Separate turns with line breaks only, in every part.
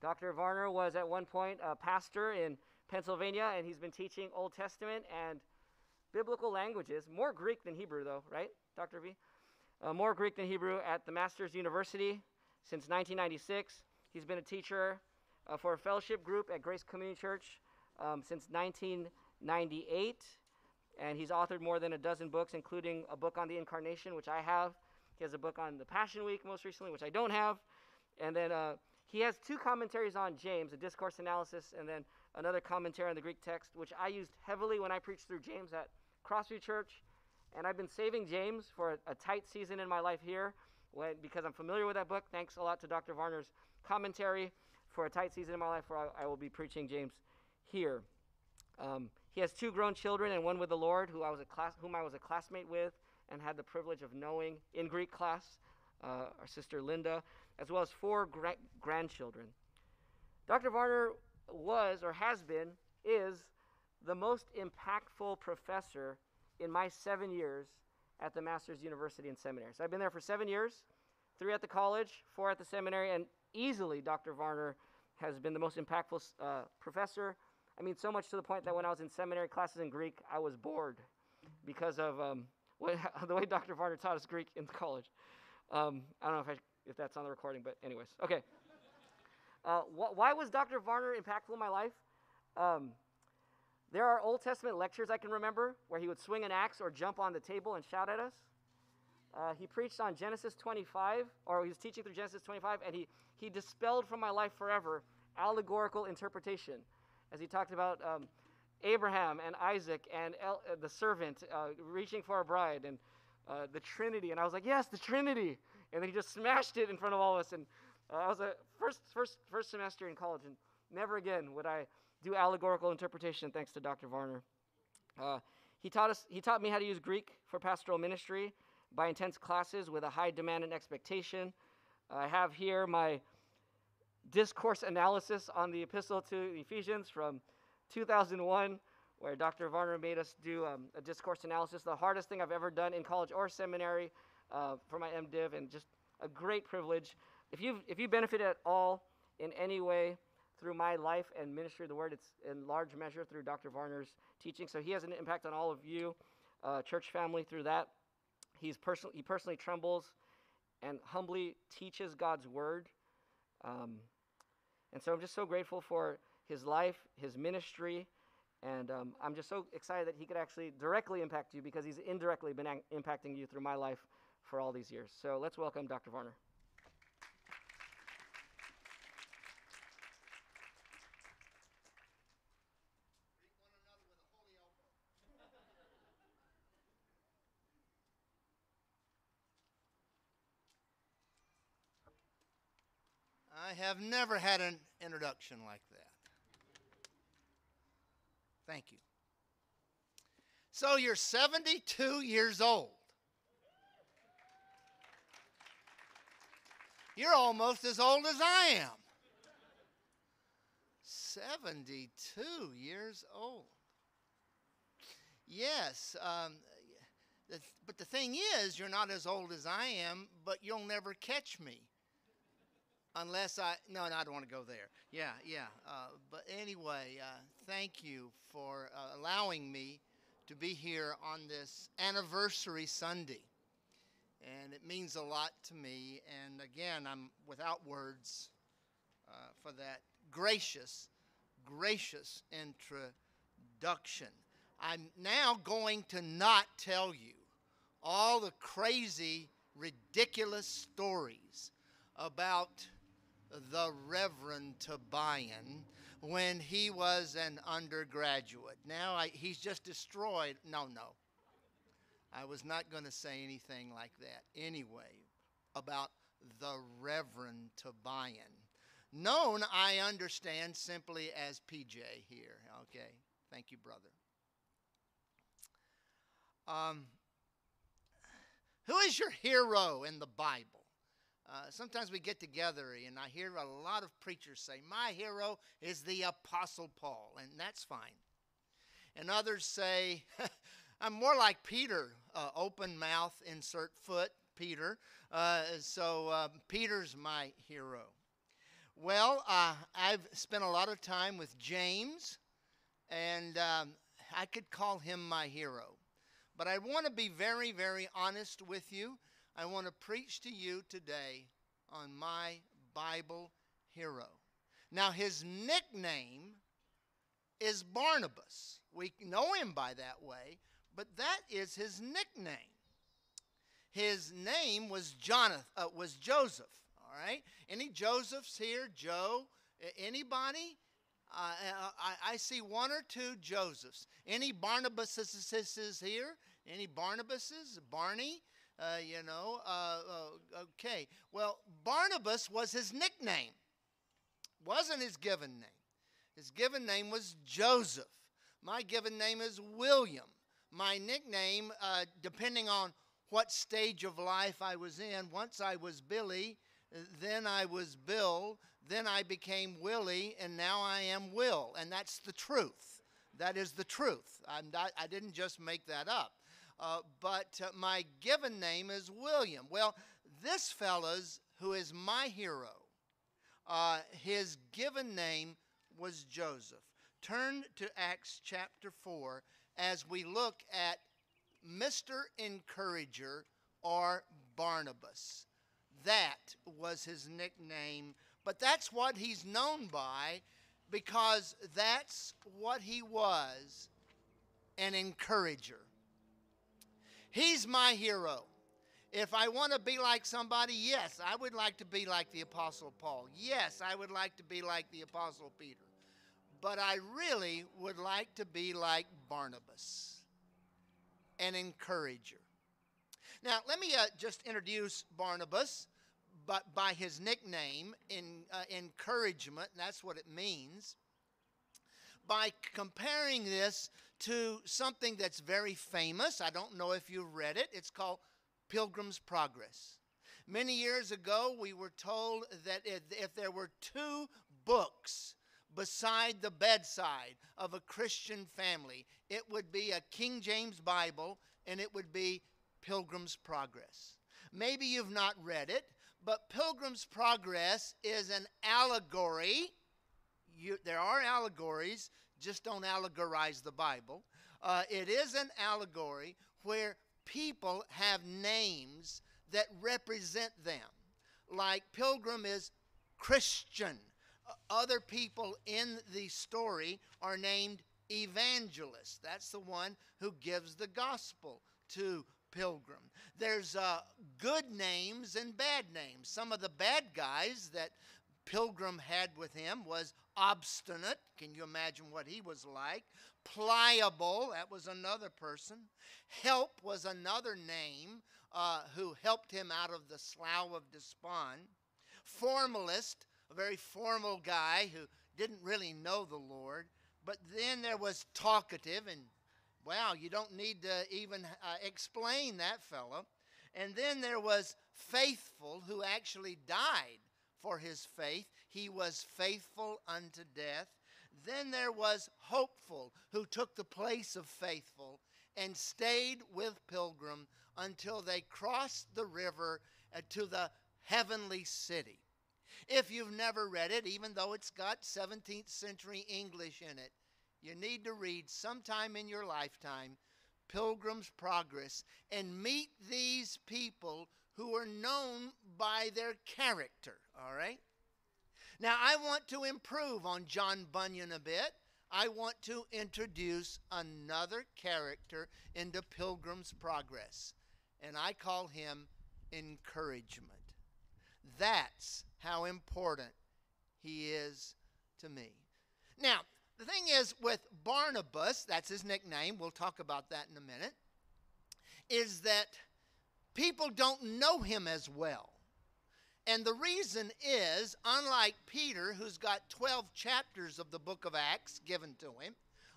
Dr. Varner was at one point a pastor in Pennsylvania, and he's been teaching Old Testament and biblical languages, more Greek than Hebrew, though, right, Dr. V? Uh, more Greek than Hebrew at the Masters University since 1996. He's been a teacher uh, for a fellowship group at Grace Community Church um, since 1998. And he's authored more than a dozen books, including a book on the incarnation, which I have. He has a book on the Passion Week most recently, which I don't have. And then uh, he has two commentaries on James, a discourse analysis, and then another commentary on the Greek text, which I used heavily when I preached through James at Crossview Church. And I've been saving James for a, a tight season in my life here when, because I'm familiar with that book. Thanks a lot to Dr. Varner's commentary for a tight season in my life where I, I will be preaching James here. Um, he has two grown children and one with the Lord, who I was a class, whom I was a classmate with and had the privilege of knowing in Greek class, uh, our sister Linda, as well as four gra- grandchildren. Dr. Varner was, or has been, is the most impactful professor in my seven years at the Masters University and Seminary. So I've been there for seven years, three at the college, four at the seminary, and easily Dr. Varner has been the most impactful uh, professor. I mean, so much to the point that when I was in seminary classes in Greek, I was bored because of um, what, the way Dr. Varner taught us Greek in college. Um, I don't know if, I, if that's on the recording, but anyways, okay. Uh, wh- why was Dr. Varner impactful in my life? Um, there are Old Testament lectures I can remember where he would swing an axe or jump on the table and shout at us. Uh, he preached on Genesis 25, or he was teaching through Genesis 25, and he, he dispelled from my life forever allegorical interpretation as he talked about um, Abraham and Isaac and El, uh, the servant uh, reaching for a bride and uh, the Trinity. And I was like, yes, the Trinity. And then he just smashed it in front of all of us. And uh, I was a first, first, first semester in college, and never again would I do allegorical interpretation thanks to Dr. Varner. Uh, he, taught us, he taught me how to use Greek for pastoral ministry by intense classes with a high demand and expectation. I have here my discourse analysis on the epistle to the Ephesians from 2001, where Dr. Varner made us do um, a discourse analysis, the hardest thing I've ever done in college or seminary uh, for my MDiv, and just a great privilege. If you if you benefit at all in any way through my life and ministry of the word, it's in large measure through Dr. Varner's teaching. So he has an impact on all of you, uh, church family, through that. He's person- he personally trembles and humbly teaches God's word. Um, and so I'm just so grateful for his life, his ministry, and um, I'm just so excited that he could actually directly impact you because he's indirectly been a- impacting you through my life for all these years. So let's welcome Dr. Varner.
I have never had an introduction like that. Thank you. So you're 72 years old. You're almost as old as I am. 72 years old. Yes, um, but the thing is, you're not as old as I am, but you'll never catch me unless I no, no, I don't want to go there. Yeah, yeah. Uh, but anyway, uh, thank you for uh, allowing me to be here on this anniversary Sunday, and it means a lot to me. And again, I'm without words uh, for that gracious, gracious introduction. I'm now going to not tell you all the crazy, ridiculous stories about the Reverend Tobian when he was an undergraduate. Now I, he's just destroyed. No, no. I was not going to say anything like that anyway about the Reverend Tobian. Known, I understand, simply as PJ here. Okay. Thank you, brother. Um, who is your hero in the Bible? Uh, sometimes we get together and I hear a lot of preachers say, My hero is the Apostle Paul, and that's fine. And others say, I'm more like Peter, uh, open mouth, insert foot, Peter. Uh, so uh, Peter's my hero. Well, uh, I've spent a lot of time with James, and um, I could call him my hero. But I want to be very, very honest with you. I want to preach to you today on my Bible hero. Now, his nickname is Barnabas. We know him by that way, but that is his nickname. His name was Jonathan, uh, was Joseph. All right. Any Josephs here? Joe? Anybody? Uh, I, I, see one or two Josephs. Any Barnabases here? Any Barnabases? Barney? Uh, you know, uh, uh, okay. Well, Barnabas was his nickname, wasn't his given name. His given name was Joseph. My given name is William. My nickname, uh, depending on what stage of life I was in, once I was Billy, then I was Bill, then I became Willie, and now I am Will. And that's the truth. That is the truth. Not, i didn't just make that up. Uh, but uh, my given name is William. Well, this fellow's, who is my hero, uh, his given name was Joseph. Turn to Acts chapter 4 as we look at Mr. Encourager or Barnabas. That was his nickname, but that's what he's known by because that's what he was an encourager. He's my hero. If I want to be like somebody, yes, I would like to be like the Apostle Paul. Yes, I would like to be like the Apostle Peter. But I really would like to be like Barnabas, an encourager. Now, let me uh, just introduce Barnabas but by his nickname, in, uh, encouragement, that's what it means. By comparing this to something that's very famous, I don't know if you've read it, it's called Pilgrim's Progress. Many years ago, we were told that if, if there were two books beside the bedside of a Christian family, it would be a King James Bible and it would be Pilgrim's Progress. Maybe you've not read it, but Pilgrim's Progress is an allegory. You, there are allegories, just don't allegorize the Bible. Uh, it is an allegory where people have names that represent them. Like Pilgrim is Christian. Other people in the story are named evangelists. That's the one who gives the gospel to Pilgrim. There's uh, good names and bad names. Some of the bad guys that Pilgrim had with him was obstinate. Can you imagine what he was like? Pliable, that was another person. Help was another name uh, who helped him out of the slough of despond. Formalist, a very formal guy who didn't really know the Lord. But then there was talkative and Wow, you don't need to even uh, explain that fellow. And then there was faithful who actually died for his faith. He was faithful unto death. Then there was hopeful who took the place of faithful and stayed with Pilgrim until they crossed the river uh, to the heavenly city. If you've never read it, even though it's got 17th century English in it, you need to read sometime in your lifetime Pilgrim's Progress and meet these people who are known by their character, all right? Now, I want to improve on John Bunyan a bit. I want to introduce another character into Pilgrim's Progress, and I call him encouragement. That's how important he is to me. Now, the thing is with Barnabas, that's his nickname, we'll talk about that in a minute, is that people don't know him as well. And the reason is, unlike Peter, who's got 12 chapters of the book of Acts given to him,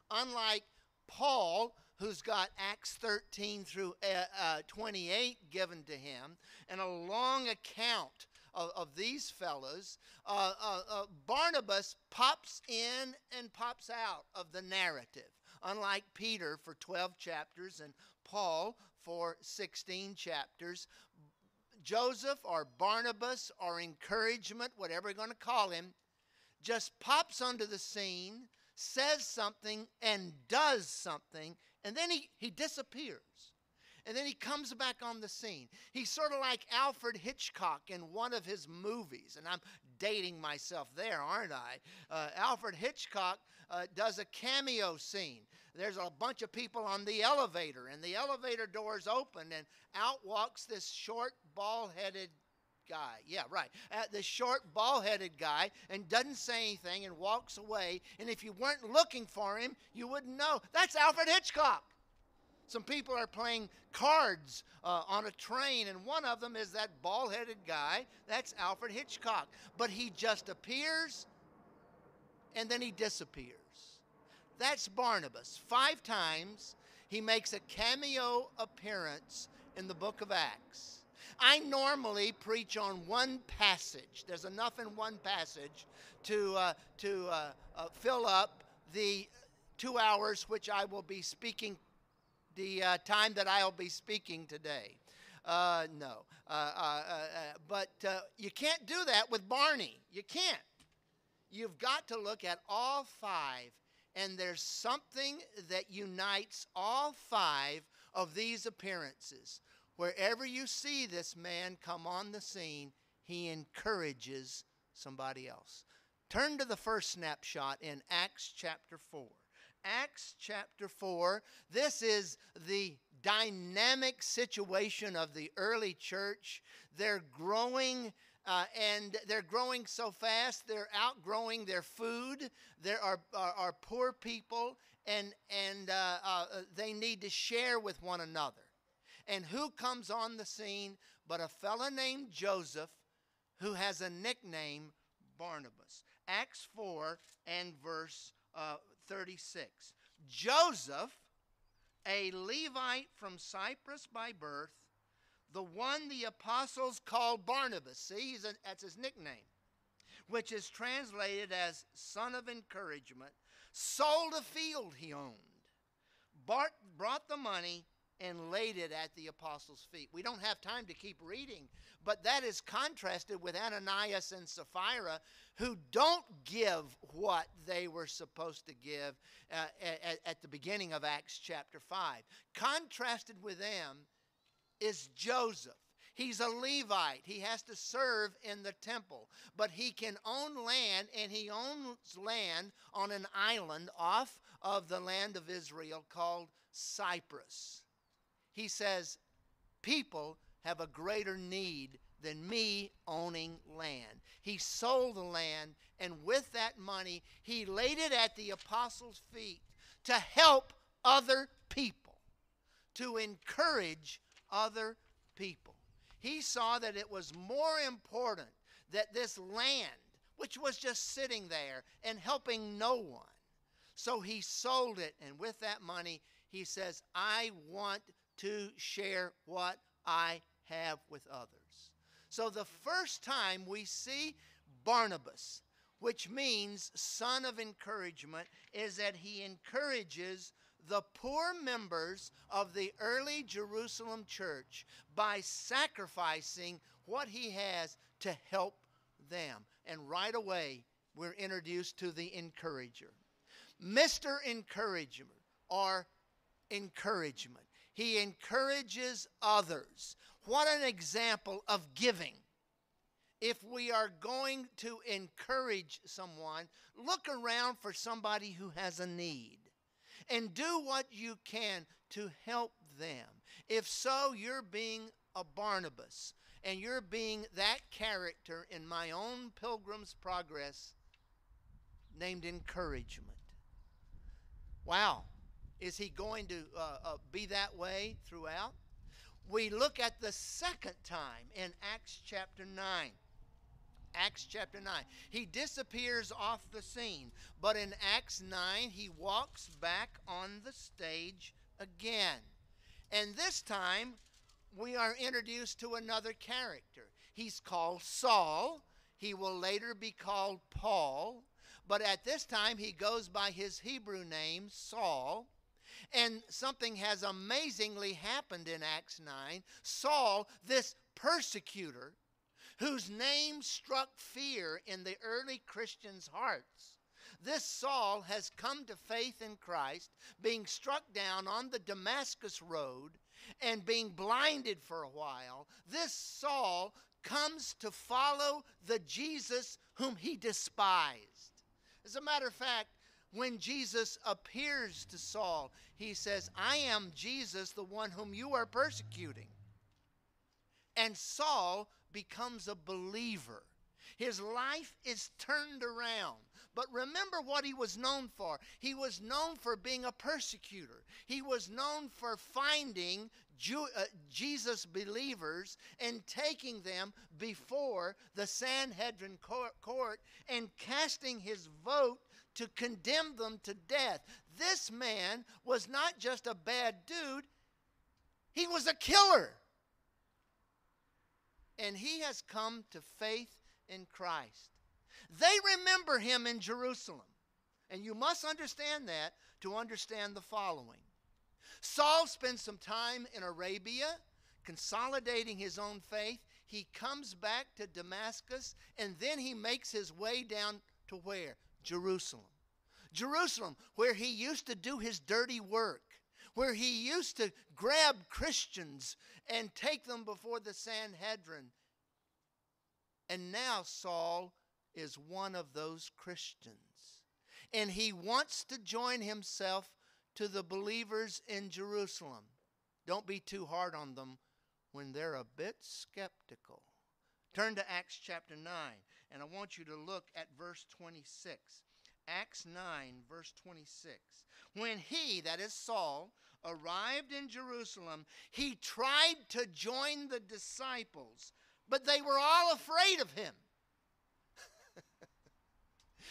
unlike Paul, who's got Acts 13 through uh, uh, 28 given to him, and a long account of, of these fellows, uh, uh, uh, Barnabas pops in and pops out of the narrative. Unlike Peter for 12 chapters and Paul for 16 chapters, Joseph or Barnabas or encouragement, whatever you're going to call him, just pops onto the scene, says something, and does something, and then he, he disappears. And then he comes back on the scene. He's sort of like Alfred Hitchcock in one of his movies. And I'm dating myself there, aren't I? Uh, Alfred Hitchcock uh, does a cameo scene. There's a bunch of people on the elevator, and the elevator doors open, and out walks this short, bald headed guy. Yeah, right. Uh, the short, bald headed guy, and doesn't say anything and walks away. And if you weren't looking for him, you wouldn't know. That's Alfred Hitchcock. Some people are playing cards uh, on a train, and one of them is that bald headed guy. That's Alfred Hitchcock. But he just appears and then he disappears. That's Barnabas. Five times he makes a cameo appearance in the book of Acts. I normally preach on one passage. There's enough in one passage to, uh, to uh, uh, fill up the two hours which I will be speaking the uh, time that I'll be speaking today. Uh, no. Uh, uh, uh, but you can't do that with Barney. You can't. You've got to look at all five, and there's something that unites all five of these appearances. Wherever you see this man come on the scene, he encourages somebody else. Turn to the first snapshot in Acts chapter 4. Acts chapter 4. This is the dynamic situation of the early church. They're growing. Uh, and they're growing so fast, they're outgrowing their food. There are, are, are poor people, and, and uh, uh, they need to share with one another. And who comes on the scene but a fellow named Joseph who has a nickname, Barnabas? Acts 4 and verse uh, 36. Joseph, a Levite from Cyprus by birth, the one the apostles called Barnabas. See, a, that's his nickname, which is translated as son of encouragement, sold a field he owned, Bart brought the money, and laid it at the apostles' feet. We don't have time to keep reading, but that is contrasted with Ananias and Sapphira, who don't give what they were supposed to give uh, at, at the beginning of Acts chapter 5. Contrasted with them is Joseph. He's a Levite. He has to serve in the temple. But he can own land, and he owns land on an island off of the land of Israel called Cyprus. He says, People have a greater need than me owning land. He sold the land, and with that money, he laid it at the apostles' feet to help other people, to encourage other people. He saw that it was more important that this land, which was just sitting there and helping no one, so he sold it, and with that money, he says, I want to share what I have with others. So the first time we see Barnabas, which means son of encouragement, is that he encourages the poor members of the early Jerusalem church by sacrificing what he has to help them. And right away, we're introduced to the encourager. Mr. Encourager or encouragement. He encourages others. What an example of giving. If we are going to encourage someone, look around for somebody who has a need and do what you can to help them. If so, you're being a Barnabas and you're being that character in my own Pilgrim's Progress named encouragement. Wow. Is he going to uh, uh, be that way throughout? We look at the second time in Acts chapter 9. Acts chapter 9. He disappears off the scene, but in Acts 9, he walks back on the stage again. And this time, we are introduced to another character. He's called Saul. He will later be called Paul. But at this time, he goes by his Hebrew name, Saul. And something has amazingly happened in Acts 9. Saul, this persecutor, whose name struck fear in the early Christians' hearts. This Saul has come to faith in Christ, being struck down on the Damascus road and being blinded for a while. This Saul comes to follow the Jesus whom he despised. As a matter of fact, when Jesus appears to Saul, he says, I am Jesus, the one whom you are persecuting. And Saul becomes a believer. His life is turned around. But remember what he was known for. He was known for being a persecutor. He was known for finding Jew, uh, Jesus believers and taking them before the Sanhedrin court, court and casting his vote to condemn them to death. This man was not just a bad dude, he was a killer. And he has come to faith in Christ. They remember him in Jerusalem. And you must understand that to understand the following. Saul spends some time in Arabia, consolidating his own faith. He comes back to Damascus, and then he makes his way down to where? Jerusalem. Jerusalem, where he used to do his dirty work, where he used to grab Christians and take them before the Sanhedrin. And now Saul is one of those Christians. And he wants to join himself to the believers in Jerusalem. Don't be too hard on them when they're a bit skeptical. Turn to Acts chapter 9, and I want you to look at verse 26. Acts 9, verse 26. When he, that is Saul, arrived in Jerusalem, he tried to join the disciples, but they were all afraid of him.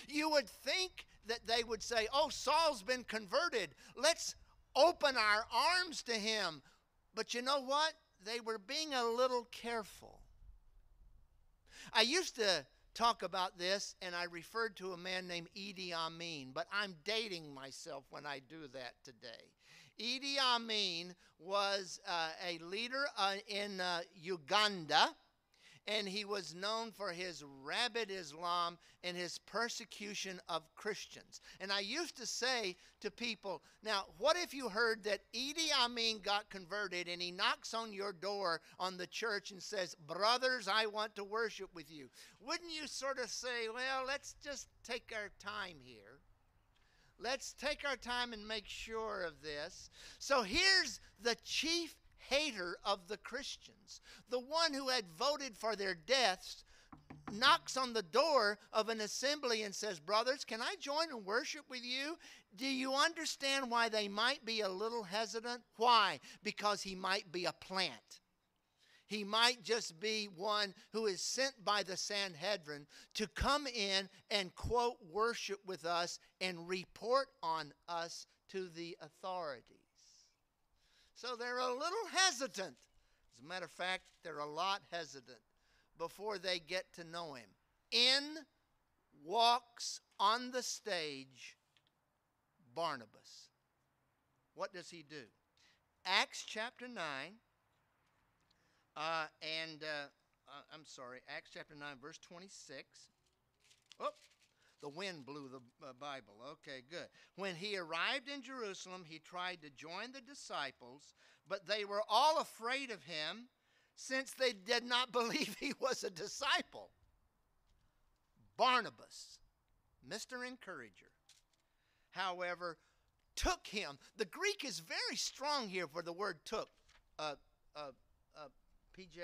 you would think that they would say, Oh, Saul's been converted. Let's open our arms to him. But you know what? They were being a little careful. I used to talk about this, and I referred to a man named Idi Amin, but I'm dating myself when I do that today. Idi Amin was uh, a leader uh, in uh, Uganda and he was known for his rabid Islam and his persecution of Christians. And I used to say to people, now, what if you heard that Idi Amin got converted and he knocks on your door on the church and says, Brothers, I want to worship with you? Wouldn't you sort of say, Well, let's just take our time here? Let's take our time and make sure of this. So here's the chief hater of the Christians, the one who had voted for their deaths, knocks on the door of an assembly and says, Brothers, can I join and worship with you? Do you understand why they might be a little hesitant? Why? Because he might be a plant. He might just be one who is sent by the Sanhedrin to come in and quote worship with us and report on us to the authorities. So they're a little hesitant. As a matter of fact, they're a lot hesitant before they get to know him. In walks on the stage Barnabas. What does he do? Acts chapter 9, uh, and uh, uh, I'm sorry, Acts chapter 9, verse 26. Oh, the wind blew the uh, Bible. Okay, good. When he arrived in Jerusalem, he tried to join the disciples, but they were all afraid of him since they did not believe he was a disciple. Barnabas, Mr. Encourager, however, took him. The Greek is very strong here for the word took. Uh, uh, uh PJ,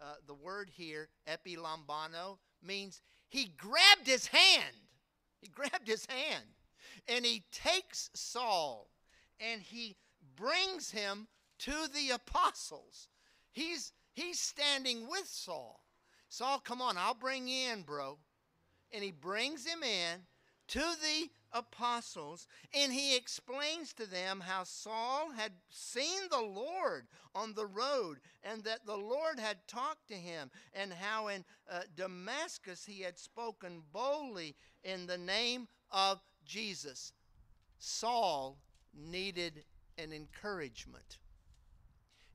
uh, the word here, epilambano, means he grabbed his hand. He grabbed his hand and he takes Saul and he brings him to the apostles. He's he's standing with Saul. Saul, come on, I'll bring you in, bro. And he brings him in to the apostles and he explains to them how Saul had seen the Lord on the road and that the Lord had talked to him and how in uh, Damascus he had spoken boldly in the name of Jesus. Saul needed an encouragement.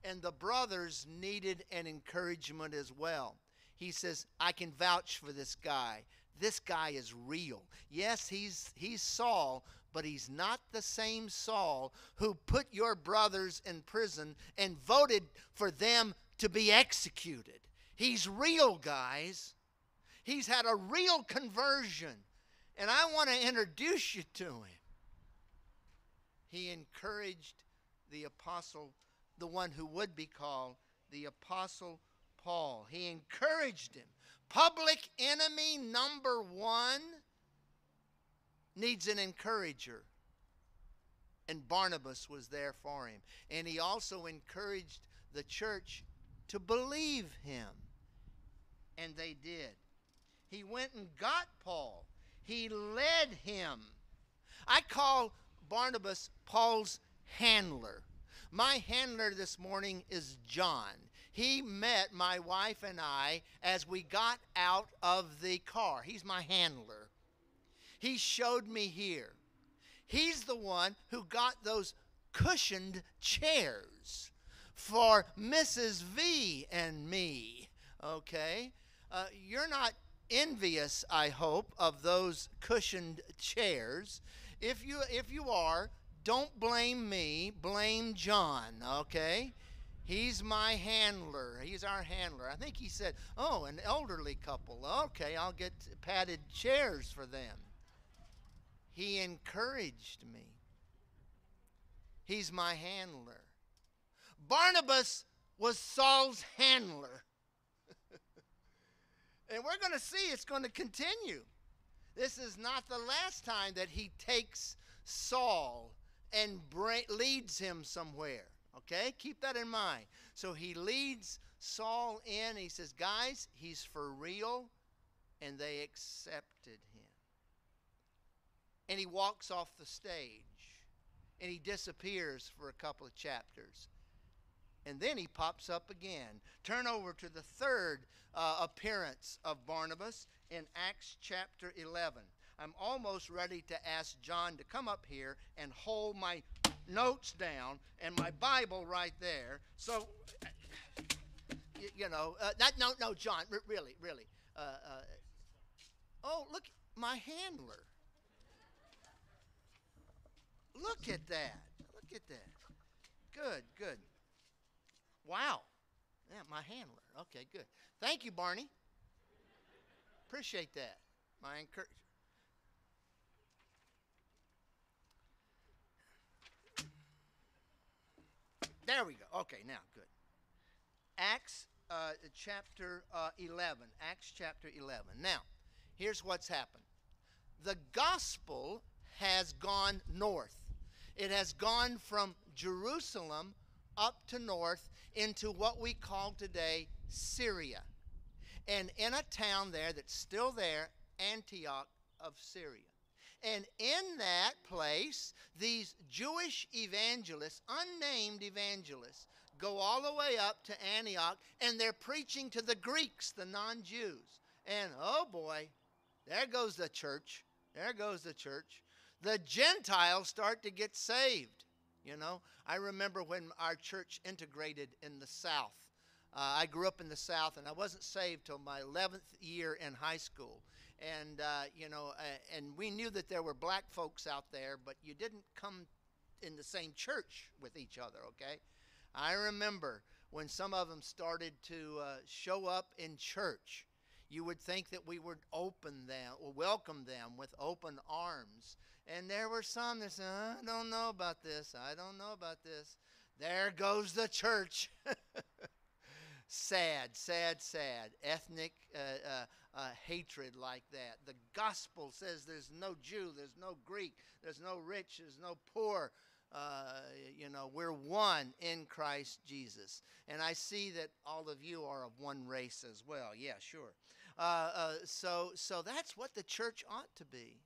And the brothers needed an encouragement as well. he says, I can vouch for this guy. This guy is real. Yes, he's, he's Saul, but he's not the same Saul who put your brothers in prison and voted for them to be executed. He's real, guys. He's had a real conversion. And I want to introduce you to him. He encouraged the apostle, the one who would be called the apostle Paul. He encouraged him. Public enemy number one needs an encourager. And Barnabas was there for him. And he also encouraged the church to believe him. And they did. He went and got Paul, he led him. I call Barnabas Paul's handler. My handler this morning is John. He met my wife and I as we got out of the car. He's my handler. He showed me here. He's the one who got those cushioned chairs for Mrs. V and me. Okay? Uh, you're not envious, I hope, of those cushioned chairs. If you if you are, don't blame me, blame John, okay? He's my handler. He's our handler. I think he said, "Oh, an elderly couple. Okay, I'll get padded chairs for them." He encouraged me. He's my handler. Barnabas was Saul's handler. and we're going to see it's going to continue. This is not the last time that he takes Saul and leads him somewhere. Okay? Keep that in mind. So he leads Saul in. He says, Guys, he's for real. And they accepted him. And he walks off the stage. And he disappears for a couple of chapters. And then he pops up again. Turn over to the third uh, appearance of Barnabas in Acts chapter 11. I'm almost ready to ask John to come up here and hold my notes down and my Bible right there. So, you, you know, uh, that no, no, John, r- really, really. Uh, uh, oh, look, my handler. Look at that. Look at that. Good, good. Wow. Yeah, my handler. Okay, good. Thank you, Barney. Appreciate that. My encouragement. There we go. Okay, now good. Acts uh, chapter uh, 11. Acts chapter 11. Now, here's what's happened. The gospel has gone north. It has gone from Jerusalem up to north into what we call today Syria. And in a town there that's still there, Antioch of Syria. And in that place, these Jewish evangelists, unnamed evangelists, go all the way up to Antioch and they're preaching to the Greeks, the non Jews. And oh boy, there goes the church. There goes the church. The Gentiles start to get saved. You know, I remember when our church integrated in the South. Uh, I grew up in the South and I wasn't saved till my 11th year in high school and uh, you know, uh, and we knew that there were black folks out there, but you didn't come in the same church with each other. Okay, I remember when some of them started to uh, show up in church. You would think that we would open them or welcome them with open arms. And there were some that said, I don't know about this. I don't know about this. There goes the church. sad, sad, sad. Ethnic uh, uh, uh, hatred like that. The gospel says there's no Jew, there's no Greek, there's no rich, there's no poor. Uh, you know, we're one in Christ Jesus. And I see that all of you are of one race as well. Yeah, sure. Uh, uh, so, so that's what the church ought to be.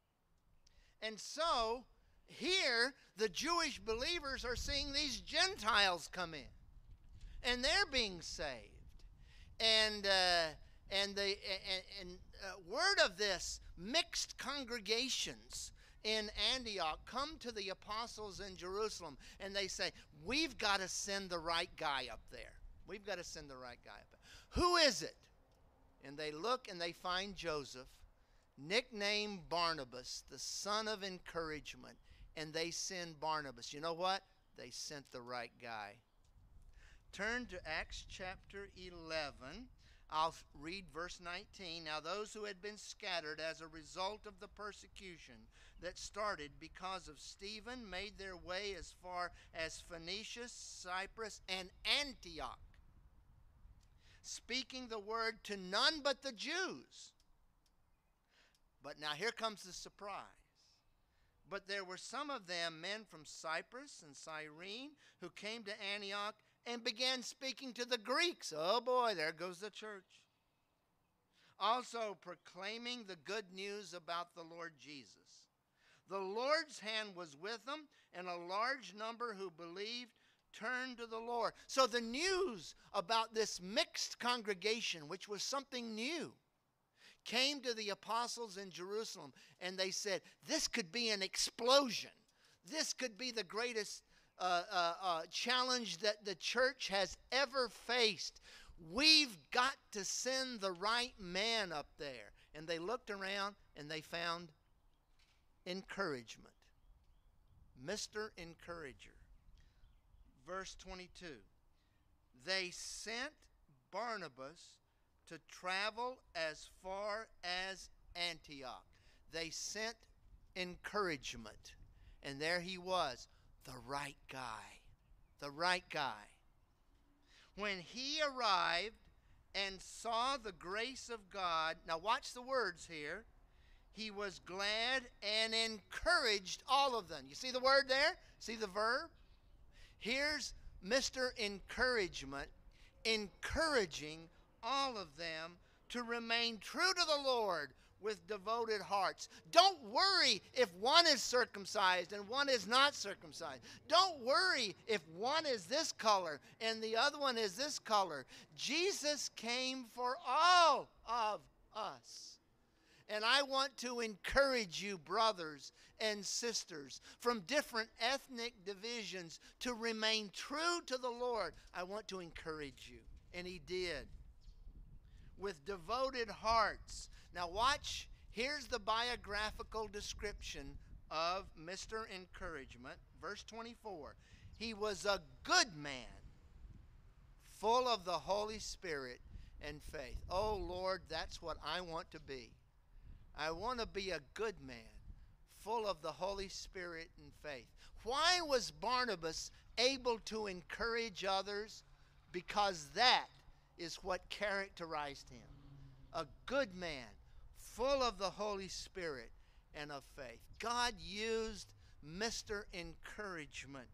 And so here, the Jewish believers are seeing these Gentiles come in, and they're being saved. And uh, and the and, and uh, word of this mixed congregations in Antioch come to the apostles in Jerusalem and they say, We've got to send the right guy up there. We've got to send the right guy up there. Who is it? And they look and they find Joseph, nicknamed Barnabas, the son of encouragement, and they send Barnabas. You know what? They sent the right guy. Turn to Acts chapter 11. I'll read verse 19. Now, those who had been scattered as a result of the persecution that started because of Stephen made their way as far as Phoenicia, Cyprus, and Antioch, speaking the word to none but the Jews. But now here comes the surprise. But there were some of them, men from Cyprus and Cyrene, who came to Antioch and began speaking to the Greeks. Oh boy, there goes the church. Also proclaiming the good news about the Lord Jesus. The Lord's hand was with them, and a large number who believed turned to the Lord. So the news about this mixed congregation, which was something new, came to the apostles in Jerusalem, and they said, This could be an explosion. This could be the greatest uh, uh, uh, challenge that the church has ever faced. We've got to send the right man up there. And they looked around and they found encouragement. Mr. Encourager. Verse 22. They sent Barnabas to travel as far as Antioch. They sent encouragement. And there he was, the right guy. The right guy. When he arrived and saw the grace of God, now watch the words here. He was glad and encouraged all of them. You see the word there? See the verb? Here's Mr. Encouragement encouraging all of them to remain true to the Lord with devoted hearts. Don't worry if one is circumcised and one is not circumcised. Don't worry if one is this color and the other one is this color. Jesus came for all of us. And I want to encourage you, brothers and sisters from different ethnic divisions, to remain true to the Lord. I want to encourage you. And He did. With devoted hearts. Now, watch. Here's the biographical description of Mr. Encouragement. Verse 24. He was a good man, full of the Holy Spirit and faith. Oh, Lord, that's what I want to be. I want to be a good man, full of the Holy Spirit and faith. Why was Barnabas able to encourage others? Because that is what characterized him. A good man, full of the Holy Spirit and of faith. God used Mr. Encouragement,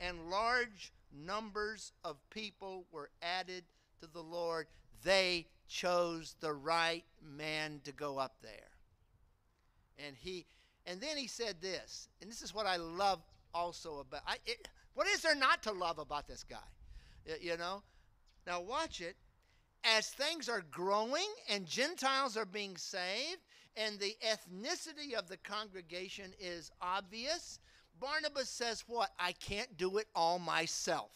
and large numbers of people were added to the Lord. They chose the right man to go up there. And he and then he said this, and this is what I love also about I, it, what is there not to love about this guy? You know? Now watch it as things are growing and Gentiles are being saved and the ethnicity of the congregation is obvious, Barnabas says, What? I can't do it all myself.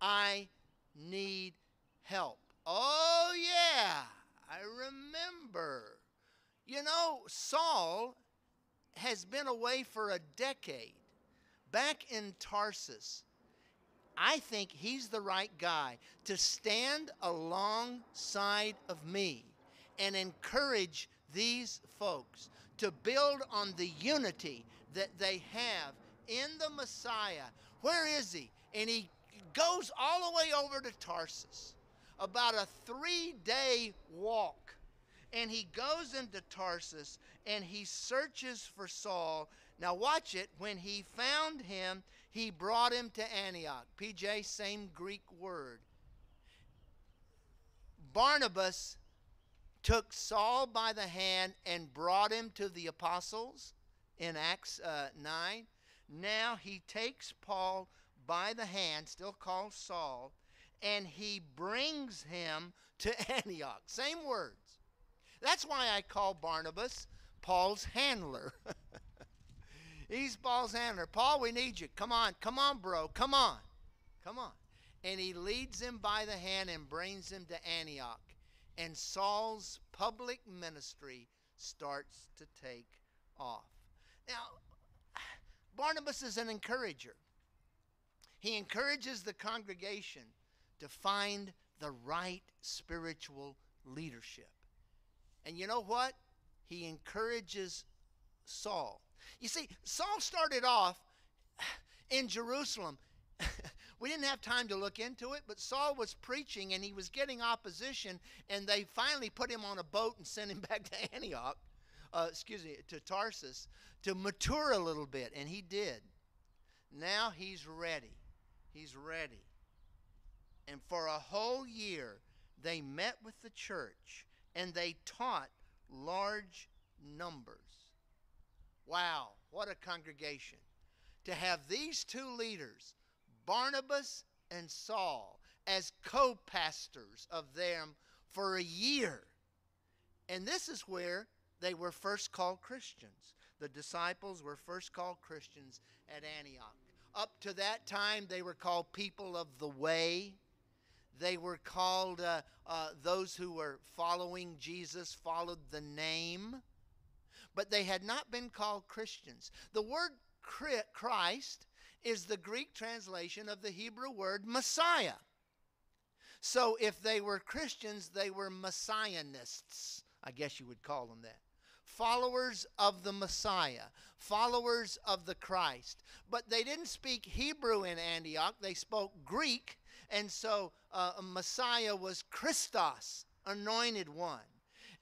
I need help. Oh, yeah, I remember. You know, Saul has been away for a decade. Back in Tarsus, I think he's the right guy to stand alongside of me and encourage these folks to build on the unity that they have in the Messiah. Where is he? And he goes all the way over to Tarsus, about a three day walk. And he goes into Tarsus and he searches for Saul. Now, watch it. When he found him, he brought him to Antioch. PJ, same Greek word. Barnabas took Saul by the hand and brought him to the apostles in Acts uh, 9. Now he takes Paul by the hand, still called Saul, and he brings him to Antioch. Same words. That's why I call Barnabas Paul's handler. He's Paul's handler. Paul, we need you. Come on, come on, bro. Come on. Come on. And he leads him by the hand and brings him to Antioch. and Saul's public ministry starts to take off. Now, Barnabas is an encourager. He encourages the congregation to find the right spiritual leadership. And you know what? He encourages Saul. You see, Saul started off in Jerusalem. we didn't have time to look into it, but Saul was preaching and he was getting opposition, and they finally put him on a boat and sent him back to Antioch, uh, excuse me, to Tarsus, to mature a little bit, and he did. Now he's ready. He's ready. And for a whole year, they met with the church and they taught large numbers. Wow, what a congregation. To have these two leaders, Barnabas and Saul, as co pastors of them for a year. And this is where they were first called Christians. The disciples were first called Christians at Antioch. Up to that time, they were called people of the way. They were called uh, uh, those who were following Jesus, followed the name, but they had not been called Christians. The word Christ is the Greek translation of the Hebrew word Messiah. So if they were Christians, they were Messianists. I guess you would call them that. Followers of the Messiah, followers of the Christ. But they didn't speak Hebrew in Antioch, they spoke Greek and so uh, Messiah was Christos, anointed one.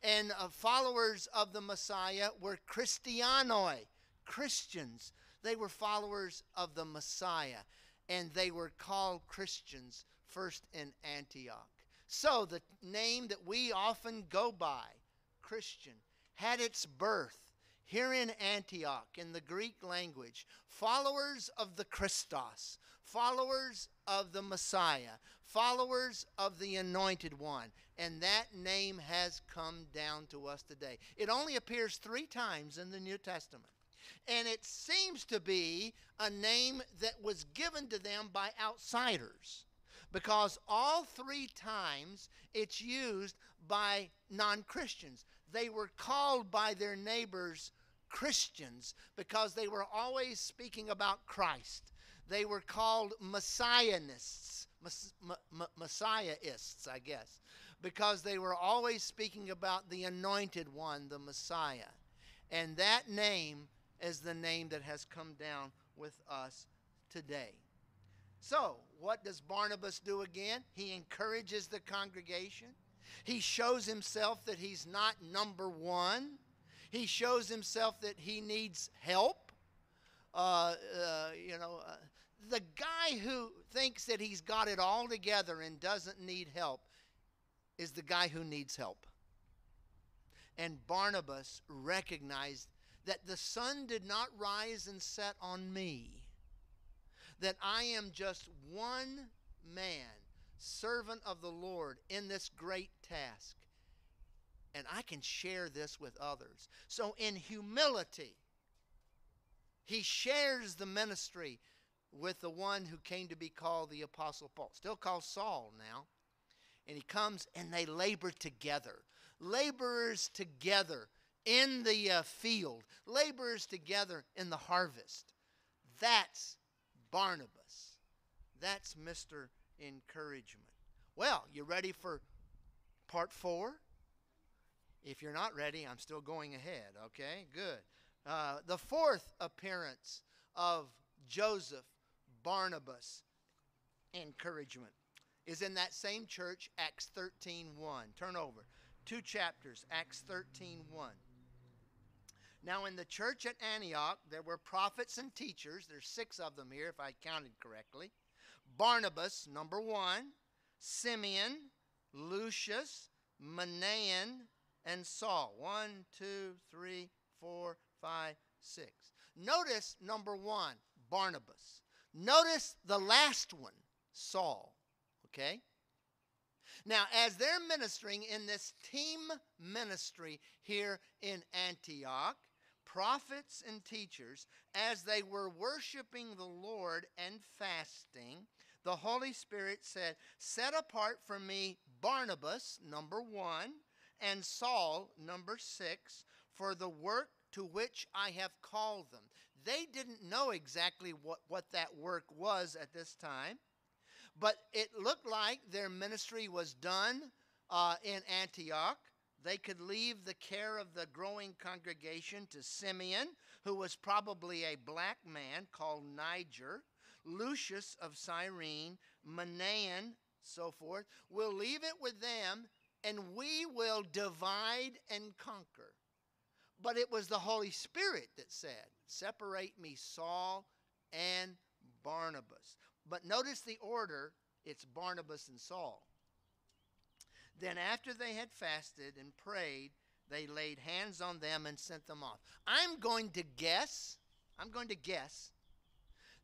And uh, followers of the Messiah were Christianoi, Christians. They were followers of the Messiah. And they were called Christians first in Antioch. So the name that we often go by, Christian, had its birth here in Antioch in the Greek language. Followers of the Christos, followers of the Messiah, followers of the Anointed One. And that name has come down to us today. It only appears three times in the New Testament. And it seems to be a name that was given to them by outsiders because all three times it's used by non Christians. They were called by their neighbors Christians because they were always speaking about Christ. They were called Messianists, Messiahists, I guess, because they were always speaking about the anointed one, the Messiah. And that name is the name that has come down with us today. So, what does Barnabas do again? He encourages the congregation. He shows himself that he's not number one. He shows himself that he needs help. Uh, uh, you know, uh, the guy who thinks that he's got it all together and doesn't need help is the guy who needs help. And Barnabas recognized that the sun did not rise and set on me, that I am just one man, servant of the Lord, in this great task. And I can share this with others. So, in humility, he shares the ministry with the one who came to be called the Apostle Paul, still called Saul now. And he comes and they labor together. Laborers together in the uh, field, laborers together in the harvest. That's Barnabas. That's Mr. Encouragement. Well, you ready for part four? If you're not ready, I'm still going ahead, okay? Good. Uh, the fourth appearance of Joseph Barnabas encouragement is in that same church, Acts 13 1. Turn over. Two chapters, Acts 13 1. Now, in the church at Antioch, there were prophets and teachers. There's six of them here, if I counted correctly. Barnabas, number one, Simeon, Lucius, Manaen, and Saul. One, two, three, four, five, six. Notice number one, Barnabas. Notice the last one, Saul. Okay? Now, as they're ministering in this team ministry here in Antioch, prophets and teachers, as they were worshiping the Lord and fasting, the Holy Spirit said, Set apart for me Barnabas, number one, and Saul, number six, for the work to which I have called them. They didn't know exactly what, what that work was at this time, but it looked like their ministry was done uh, in Antioch. They could leave the care of the growing congregation to Simeon, who was probably a black man called Niger, Lucius of Cyrene, Manaen, so forth. We'll leave it with them, and we will divide and conquer. But it was the Holy Spirit that said, Separate me, Saul and Barnabas. But notice the order it's Barnabas and Saul. Then, after they had fasted and prayed, they laid hands on them and sent them off. I'm going to guess, I'm going to guess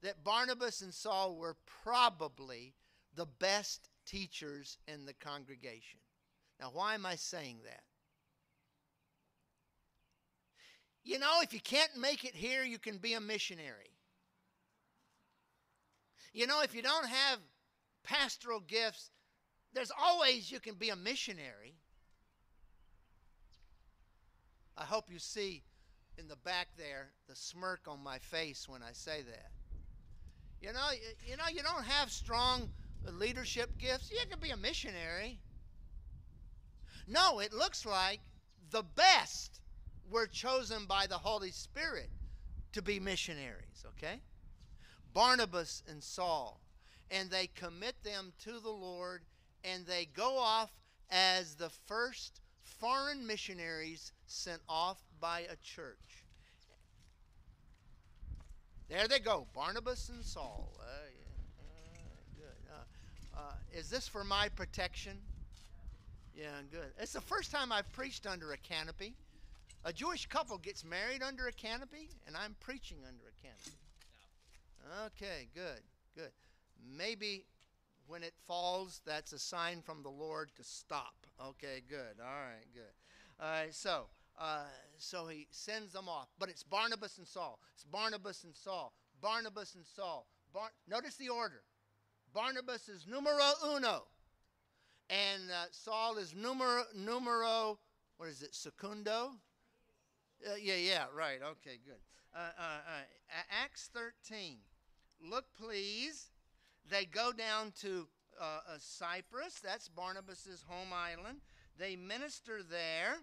that Barnabas and Saul were probably the best teachers in the congregation. Now, why am I saying that? You know, if you can't make it here, you can be a missionary. You know, if you don't have pastoral gifts, there's always you can be a missionary. I hope you see in the back there the smirk on my face when I say that. You know, you, know, you don't have strong leadership gifts. You can be a missionary. No, it looks like the best were chosen by the Holy Spirit to be missionaries, okay? Barnabas and Saul. And they commit them to the Lord and they go off as the first foreign missionaries sent off by a church. There they go, Barnabas and Saul. Uh, yeah, uh, good. Uh, uh, is this for my protection? Yeah, good. It's the first time I've preached under a canopy. A Jewish couple gets married under a canopy, and I'm preaching under a canopy. Okay, good, good. Maybe when it falls, that's a sign from the Lord to stop. Okay, good. All right, good. All right, so uh, so he sends them off. But it's Barnabas and Saul. It's Barnabas and Saul. Barnabas and Saul. Bar- Notice the order. Barnabas is numero uno, and uh, Saul is numero numero. What is it? Secundo. Uh, yeah, yeah, right. Okay, good. Uh, uh, uh, Acts 13. Look, please. They go down to uh, Cyprus. That's Barnabas's home island. They minister there.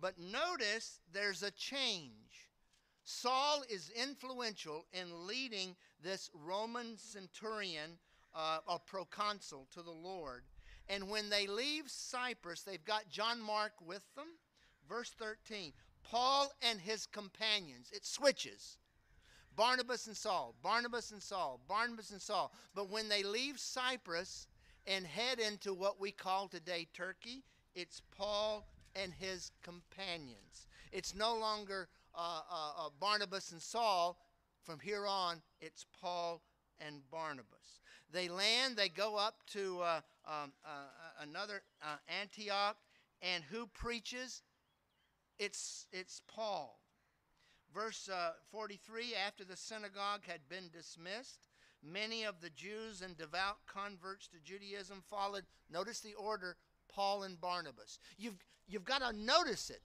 But notice there's a change. Saul is influential in leading this Roman centurion, uh, a proconsul, to the Lord. And when they leave Cyprus, they've got John Mark with them. Verse 13 Paul and his companions. It switches. Barnabas and Saul, Barnabas and Saul, Barnabas and Saul. But when they leave Cyprus and head into what we call today Turkey, it's Paul and his companions. It's no longer uh, uh, uh, Barnabas and Saul. From here on, it's Paul and Barnabas. They land, they go up to uh, um, uh, uh, another Antioch, and who preaches? It's, it's Paul. Verse 43 After the synagogue had been dismissed, many of the Jews and devout converts to Judaism followed. Notice the order Paul and Barnabas. You've, you've got to notice it.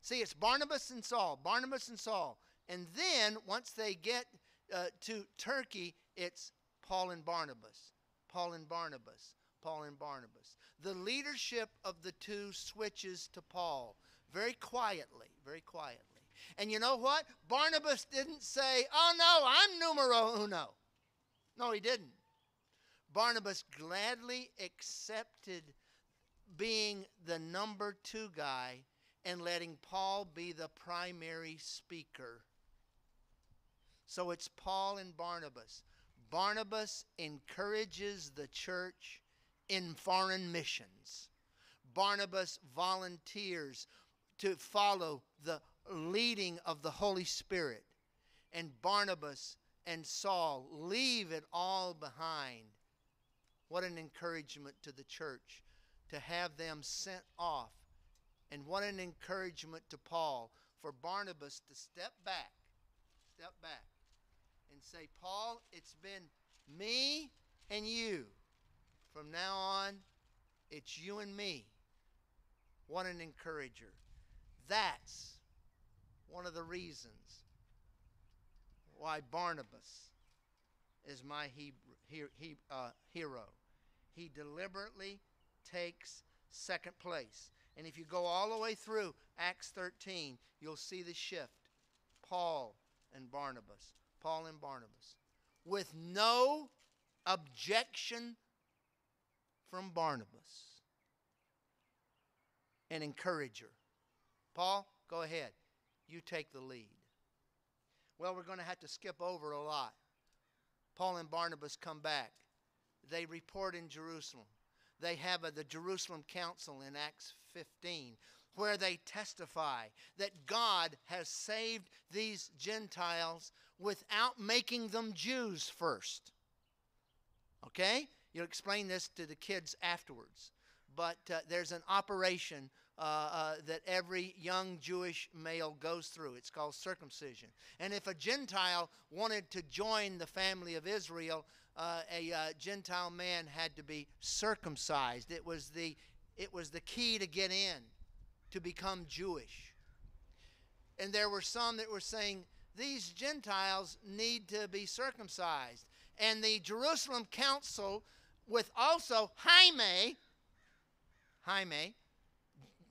See, it's Barnabas and Saul, Barnabas and Saul. And then once they get uh, to Turkey, it's Paul and Barnabas, Paul and Barnabas, Paul and Barnabas. The leadership of the two switches to Paul very quietly, very quietly. And you know what? Barnabas didn't say, Oh no, I'm numero uno. No, he didn't. Barnabas gladly accepted being the number two guy and letting Paul be the primary speaker. So it's Paul and Barnabas. Barnabas encourages the church in foreign missions. Barnabas volunteers to follow the leading of the Holy Spirit. And Barnabas and Saul leave it all behind. What an encouragement to the church to have them sent off. And what an encouragement to Paul for Barnabas to step back, step back, and say, Paul, it's been me and you. From now on, it's you and me. What an encourager. That's one of the reasons why Barnabas is my he, he, he, uh, hero. He deliberately takes second place. And if you go all the way through Acts 13, you'll see the shift. Paul and Barnabas. Paul and Barnabas. With no objection from Barnabas. An encourager. Paul, go ahead. You take the lead. Well, we're going to have to skip over a lot. Paul and Barnabas come back. They report in Jerusalem. They have a, the Jerusalem Council in Acts 15 where they testify that God has saved these Gentiles without making them Jews first. Okay? You'll explain this to the kids afterwards. But uh, there's an operation uh, uh, that every young Jewish male goes through. It's called circumcision. And if a Gentile wanted to join the family of Israel, uh, a uh, Gentile man had to be circumcised. It was the it was the key to get in, to become Jewish. And there were some that were saying these Gentiles need to be circumcised. And the Jerusalem Council, with also Jaime, Jaime,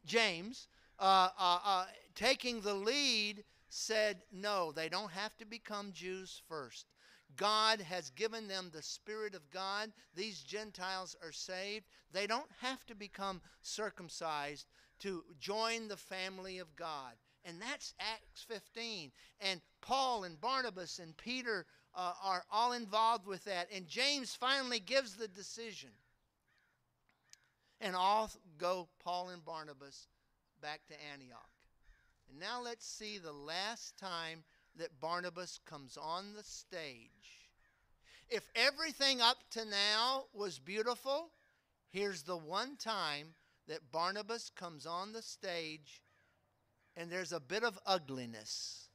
James, uh, uh, uh, taking the lead, said, no, they don't have to become Jews first. God has given them the Spirit of God. These Gentiles are saved. They don't have to become circumcised to join the family of God. And that's Acts 15. And Paul and Barnabas and Peter uh, are all involved with that. And James finally gives the decision. And off go Paul and Barnabas back to Antioch. And now let's see the last time that Barnabas comes on the stage. If everything up to now was beautiful, here's the one time that Barnabas comes on the stage and there's a bit of ugliness.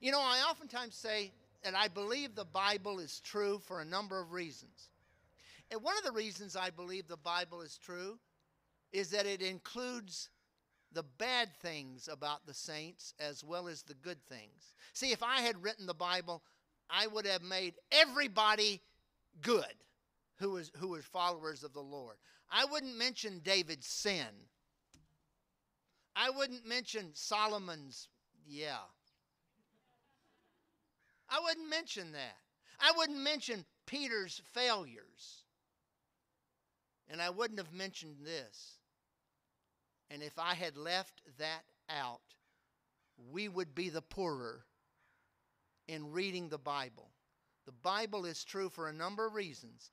You know, I oftentimes say that I believe the Bible is true for a number of reasons. And one of the reasons I believe the Bible is true is that it includes the bad things about the saints as well as the good things. See, if I had written the Bible, I would have made everybody good who was who was followers of the Lord. I wouldn't mention David's sin. I wouldn't mention Solomon's yeah. I wouldn't mention that. I wouldn't mention Peter's failures. And I wouldn't have mentioned this. And if I had left that out, we would be the poorer in reading the Bible. The Bible is true for a number of reasons,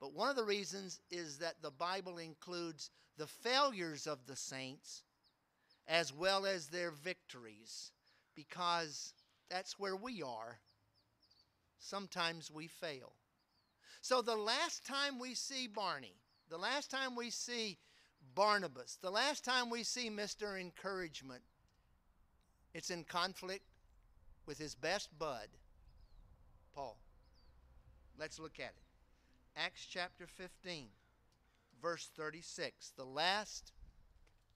but one of the reasons is that the Bible includes the failures of the saints as well as their victories, because that's where we are. Sometimes we fail. So the last time we see Barney, the last time we see Barnabas, the last time we see Mr. Encouragement, it's in conflict with his best bud, Paul. Let's look at it. Acts chapter 15, verse 36. The last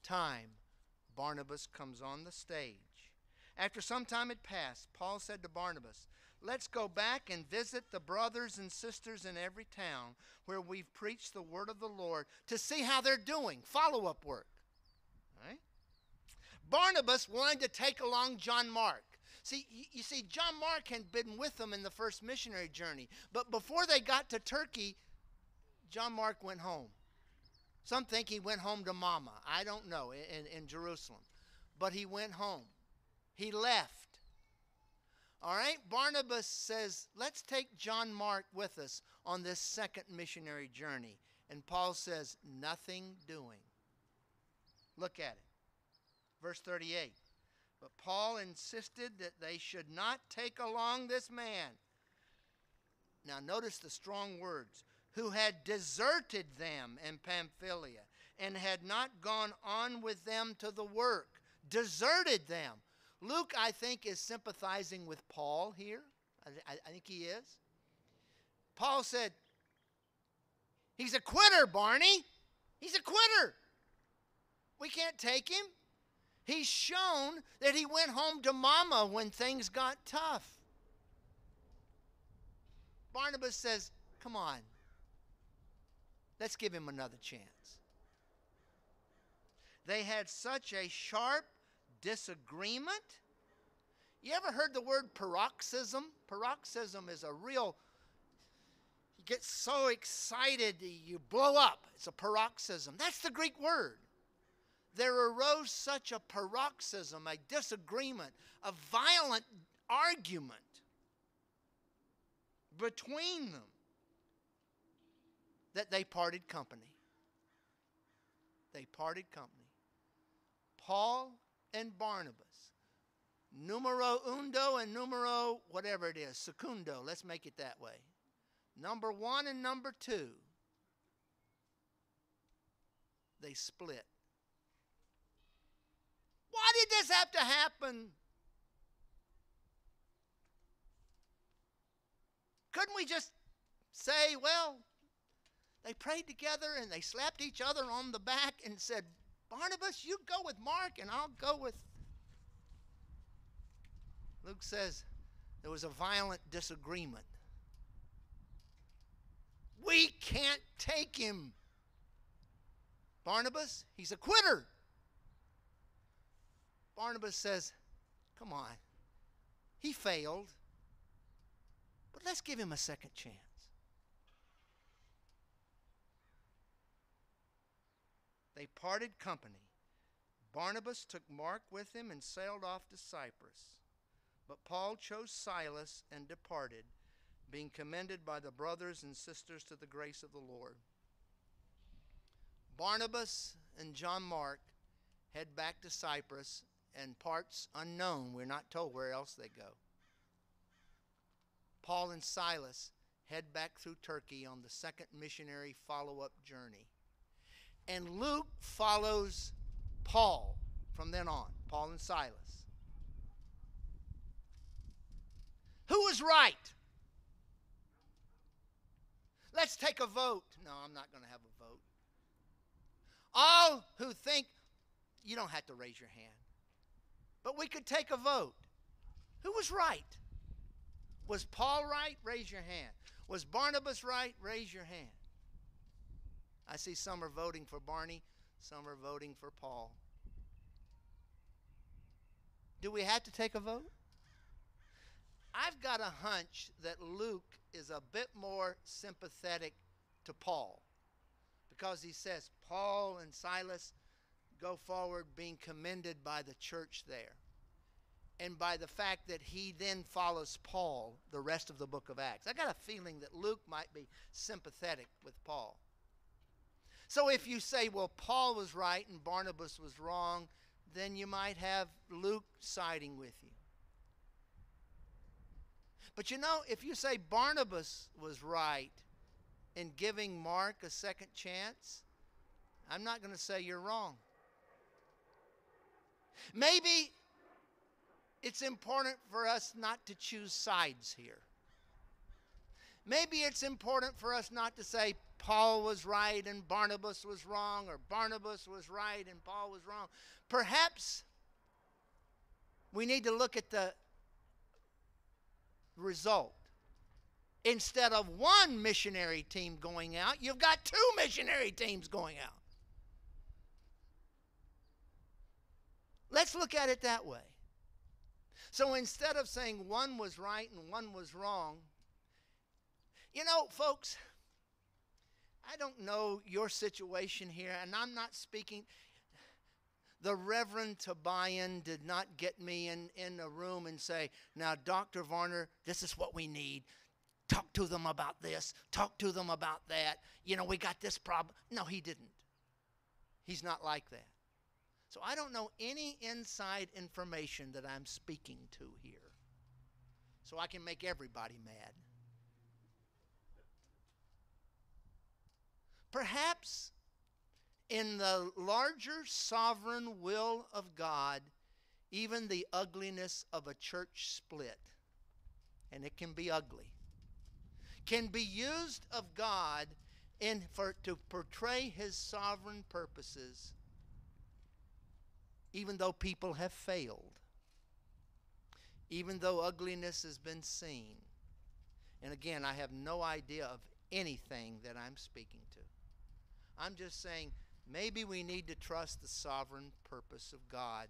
time Barnabas comes on the stage. After some time had passed, Paul said to Barnabas, Let's go back and visit the brothers and sisters in every town where we've preached the word of the Lord to see how they're doing. Follow up work. Right? Barnabas wanted to take along John Mark. See, you see, John Mark had been with them in the first missionary journey, but before they got to Turkey, John Mark went home. Some think he went home to Mama. I don't know, in, in Jerusalem. But he went home. He left. All right, Barnabas says, let's take John Mark with us on this second missionary journey. And Paul says, nothing doing. Look at it. Verse 38. But Paul insisted that they should not take along this man. Now, notice the strong words who had deserted them in Pamphylia and had not gone on with them to the work. Deserted them. Luke, I think, is sympathizing with Paul here. I, I, think he is. Paul said, He's a quitter, Barney. He's a quitter. We can't take him. He's shown that he went home to mama when things got tough. Barnabas says, Come on, let's give him another chance. They had such a sharp disagreement. You ever heard the word paroxysm? Paroxysm is a real, you get so excited you blow up. It's a paroxysm. That's the Greek word. There arose such a paroxysm, a disagreement, a violent argument between them that they parted company. They parted company. Paul and Barnabas. Numero undo and numero whatever it is, secundo. Let's make it that way. Number one and number two. They split. Why did this have to happen? Couldn't we just say, well, they prayed together and they slapped each other on the back and said, Barnabas, you go with Mark and I'll go with. Luke says there was a violent disagreement. We can't take him. Barnabas, he's a quitter. Barnabas says, Come on. He failed, but let's give him a second chance. They parted company. Barnabas took Mark with him and sailed off to Cyprus. But Paul chose Silas and departed, being commended by the brothers and sisters to the grace of the Lord. Barnabas and John Mark head back to Cyprus and parts unknown. We're not told where else they go. Paul and Silas head back through Turkey on the second missionary follow up journey. And Luke follows Paul from then on, Paul and Silas. Who was right? Let's take a vote. No, I'm not going to have a vote. All who think, you don't have to raise your hand, but we could take a vote. Who was right? Was Paul right? Raise your hand. Was Barnabas right? Raise your hand. I see some are voting for Barney, some are voting for Paul. Do we have to take a vote? I've got a hunch that Luke is a bit more sympathetic to Paul because he says, Paul and Silas go forward being commended by the church there and by the fact that he then follows Paul the rest of the book of Acts. I got a feeling that Luke might be sympathetic with Paul. So if you say, well, Paul was right and Barnabas was wrong, then you might have Luke siding with you. But you know, if you say Barnabas was right in giving Mark a second chance, I'm not going to say you're wrong. Maybe it's important for us not to choose sides here. Maybe it's important for us not to say Paul was right and Barnabas was wrong, or Barnabas was right and Paul was wrong. Perhaps we need to look at the result. Instead of one missionary team going out, you've got two missionary teams going out. Let's look at it that way. So instead of saying one was right and one was wrong, you know, folks, I don't know your situation here, and I'm not speaking. The Reverend Tobian did not get me in, in a room and say, Now, Dr. Varner, this is what we need. Talk to them about this, talk to them about that. You know, we got this problem. No, he didn't. He's not like that. So I don't know any inside information that I'm speaking to here. So I can make everybody mad. Perhaps in the larger sovereign will of God, even the ugliness of a church split, and it can be ugly, can be used of God in for to portray his sovereign purposes even though people have failed even though ugliness has been seen. And again i have no idea of anything that i'm speaking i'm just saying maybe we need to trust the sovereign purpose of god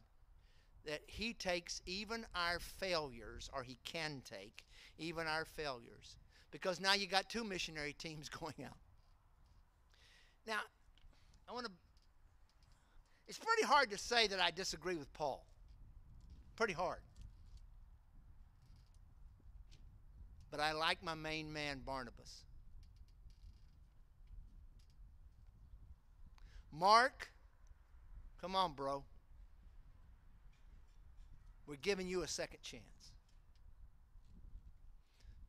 that he takes even our failures or he can take even our failures because now you got two missionary teams going out now, I want to. It's pretty hard to say that I disagree with Paul. Pretty hard. But I like my main man, Barnabas. Mark, come on, bro. We're giving you a second chance.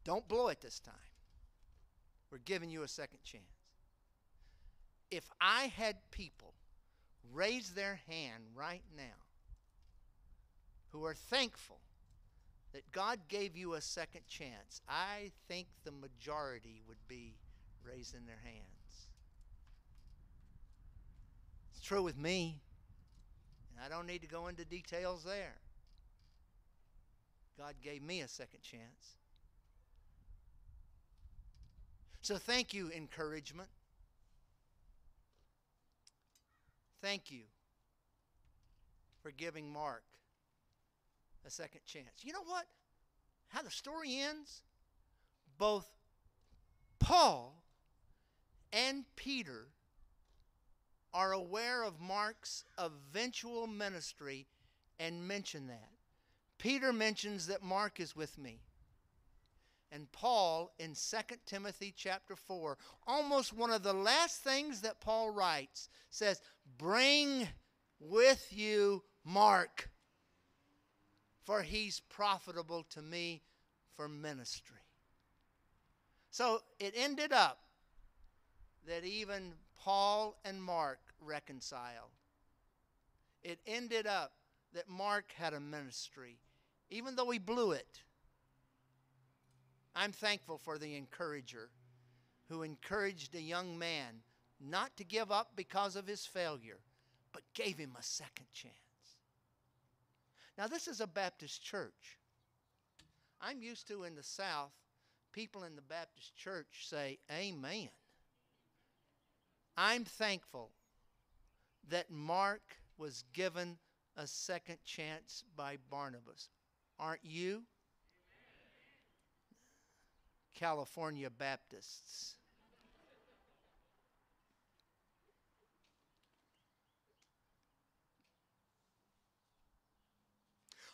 Don't blow it this time. We're giving you a second chance if I had people raise their hand right now who are thankful that God gave you a second chance, I think the majority would be raising their hands. It's true with me, and I don't need to go into details there. God gave me a second chance. So thank you, encouragement. Thank you for giving Mark a second chance. You know what? How the story ends? Both Paul and Peter are aware of Mark's eventual ministry and mention that. Peter mentions that Mark is with me and Paul in 2 Timothy chapter 4, almost one of the last things that Paul writes, says, Bring with you Mark, for he's profitable to me for ministry. So it ended up that even Paul and Mark reconciled. It ended up that Mark had a ministry, even though he blew it I'm thankful for the encourager who encouraged a young man not to give up because of his failure, but gave him a second chance. Now, this is a Baptist church. I'm used to in the South, people in the Baptist church say, Amen. I'm thankful that Mark was given a second chance by Barnabas. Aren't you? California Baptists.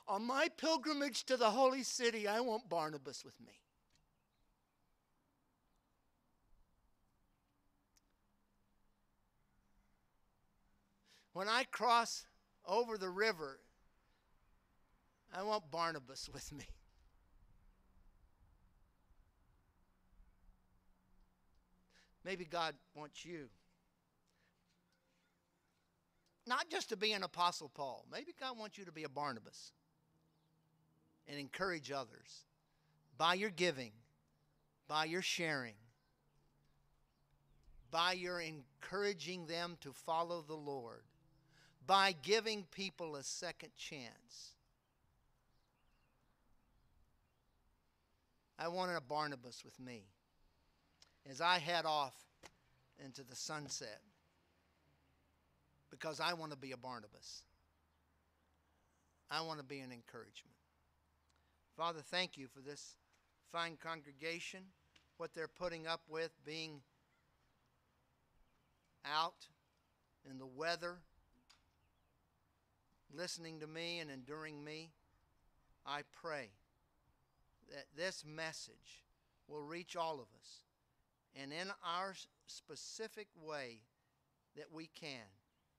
On my pilgrimage to the holy city, I want Barnabas with me. When I cross over the river, I want Barnabas with me. Maybe God wants you. Not just to be an Apostle Paul, maybe God wants you to be a Barnabas and encourage others by your giving, by your sharing, by your encouraging them to follow the Lord, by giving people a second chance. I wanted a Barnabas with me as I head off into the sunset because I want to be a Barnabas. I want to be an encouragement. Father, thank you for this fine congregation, what they're putting up with, being out in the weather, listening to me and enduring me. I pray that this message will reach all of us and in our specific way that we can,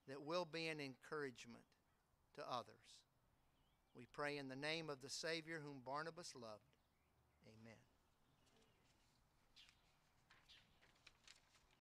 that will be an encouragement to others. We pray in the name of the Savior whom Barnabas loved.